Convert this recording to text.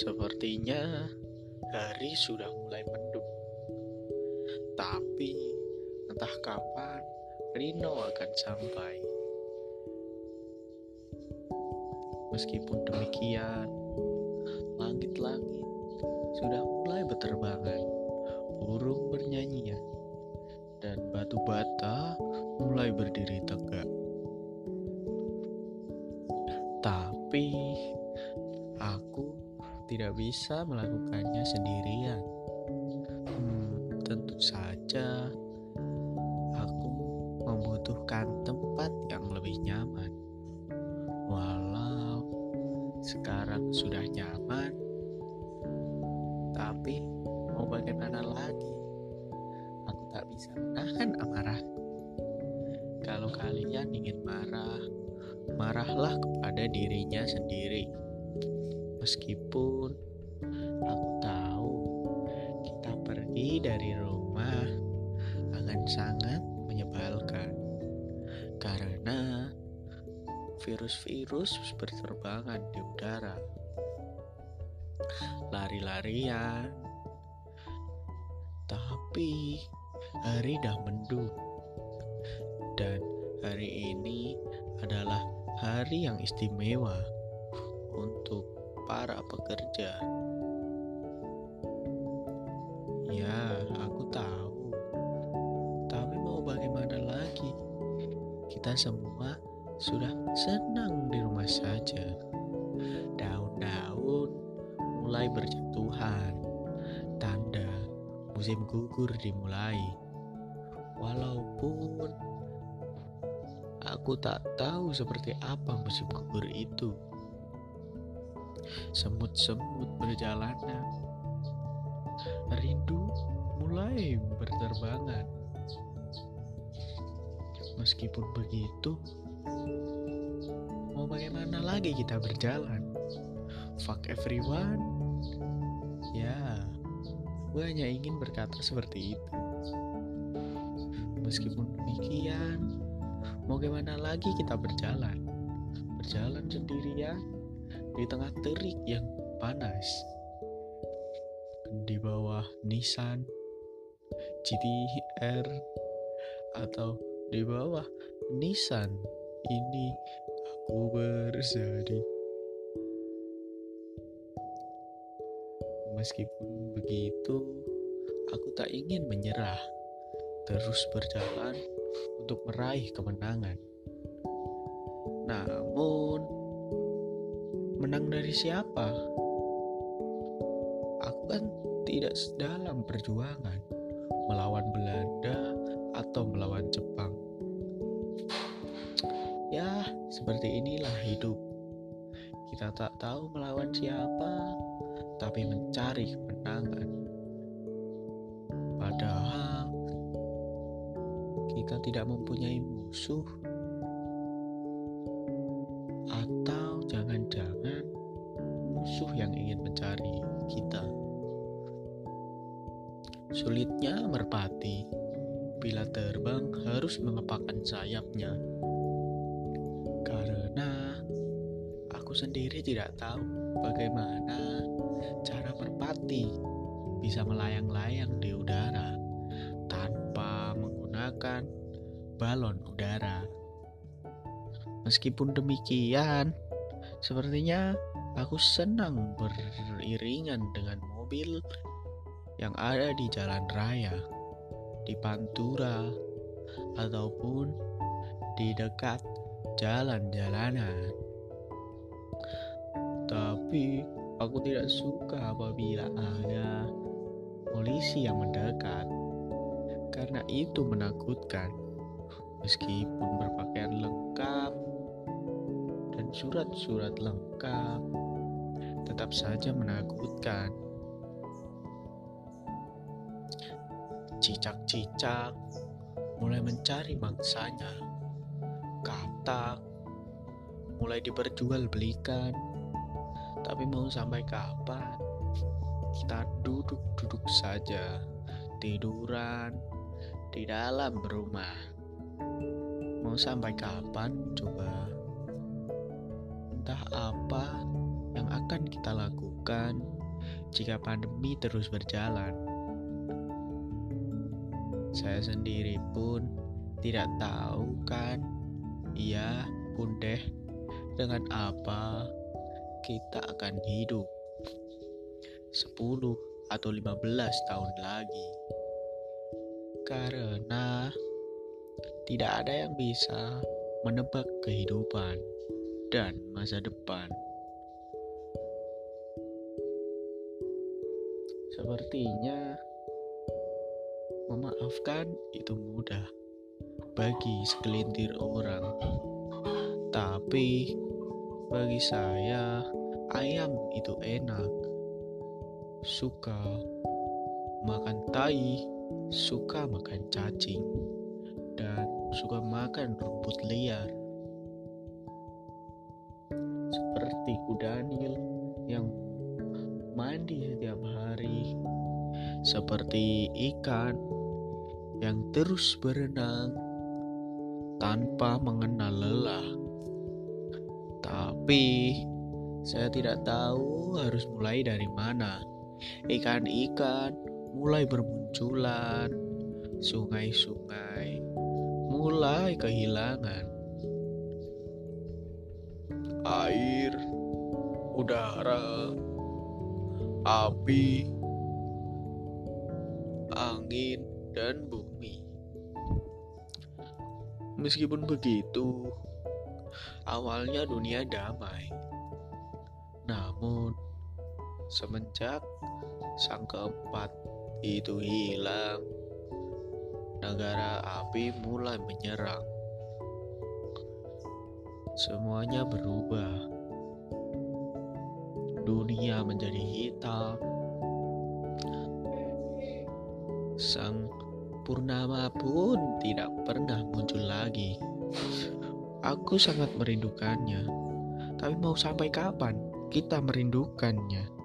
Sepertinya hari sudah mulai mendung. Tapi entah kapan Rino akan sampai. Meskipun demikian, langit-langit sudah mulai berterbangan, burung bernyanyian, dan batu bata mulai berdiri tegak. Tidak bisa melakukannya sendirian. Hmm, tentu saja aku membutuhkan tempat yang lebih nyaman. Walau sekarang sudah nyaman, tapi mau bagaimana lagi? Aku tak bisa menahan amarah. Kalau kalian ingin marah, marahlah kepada dirinya sendiri. Meskipun aku tahu kita pergi dari rumah akan sangat menyebalkan karena virus-virus berterbangan di udara. Lari-larian. Tapi hari dah mendung. Dan hari ini adalah hari yang istimewa untuk para pekerja. Ya, aku tahu. Tapi mau bagaimana lagi? Kita semua sudah senang di rumah saja. Daun-daun mulai berjatuhan. Tanda musim gugur dimulai. Walaupun aku tak tahu seperti apa musim gugur itu semut-semut berjalanan. Rindu mulai berterbangan. Meskipun begitu, mau bagaimana lagi kita berjalan? Fuck everyone. Ya, gue hanya ingin berkata seperti itu. Meskipun demikian, mau bagaimana lagi kita berjalan? Berjalan sendirian di tengah terik yang panas. Di bawah Nissan GTR atau di bawah Nissan ini aku bersedih. Meskipun begitu, aku tak ingin menyerah, terus berjalan untuk meraih kemenangan. Namun, menang dari siapa? Aku kan tidak dalam perjuangan melawan Belanda atau melawan Jepang. Ya, seperti inilah hidup. Kita tak tahu melawan siapa, tapi mencari kemenangan. Padahal kita tidak mempunyai musuh, bila terbang harus mengepakkan sayapnya. Karena aku sendiri tidak tahu bagaimana cara merpati bisa melayang-layang di udara tanpa menggunakan balon udara. Meskipun demikian, sepertinya aku senang beriringan dengan mobil yang ada di jalan raya, di pantura, ataupun di dekat jalan-jalanan. Tapi aku tidak suka apabila ada polisi yang mendekat, karena itu menakutkan. Meskipun berpakaian lengkap dan surat-surat lengkap, tetap saja menakutkan. Cicak-cicak mulai mencari mangsanya. Katak mulai diperjualbelikan. Tapi mau sampai kapan? Kita duduk-duduk saja, tiduran di dalam rumah. Mau sampai kapan coba? Entah apa yang akan kita lakukan jika pandemi terus berjalan. Saya sendiri pun tidak tahu kan, iya pun deh, dengan apa kita akan hidup 10 atau 15 tahun lagi. Karena tidak ada yang bisa menebak kehidupan dan masa depan. Sepertinya Memaafkan itu mudah bagi segelintir orang, tapi bagi saya ayam itu enak. Suka makan tai, suka makan cacing, dan suka makan rumput liar. Seperti kudanil yang mandi setiap hari, seperti ikan yang terus berenang tanpa mengenal lelah. Tapi saya tidak tahu harus mulai dari mana. Ikan-ikan mulai bermunculan, sungai-sungai mulai kehilangan. Air, udara, api, angin, dan bumi. Meskipun begitu, awalnya dunia damai. Namun, semenjak sang keempat itu hilang, negara api mulai menyerang. Semuanya berubah. Dunia menjadi hitam, sang purnama pun tidak pernah muncul lagi. Aku sangat merindukannya, tapi mau sampai kapan kita merindukannya?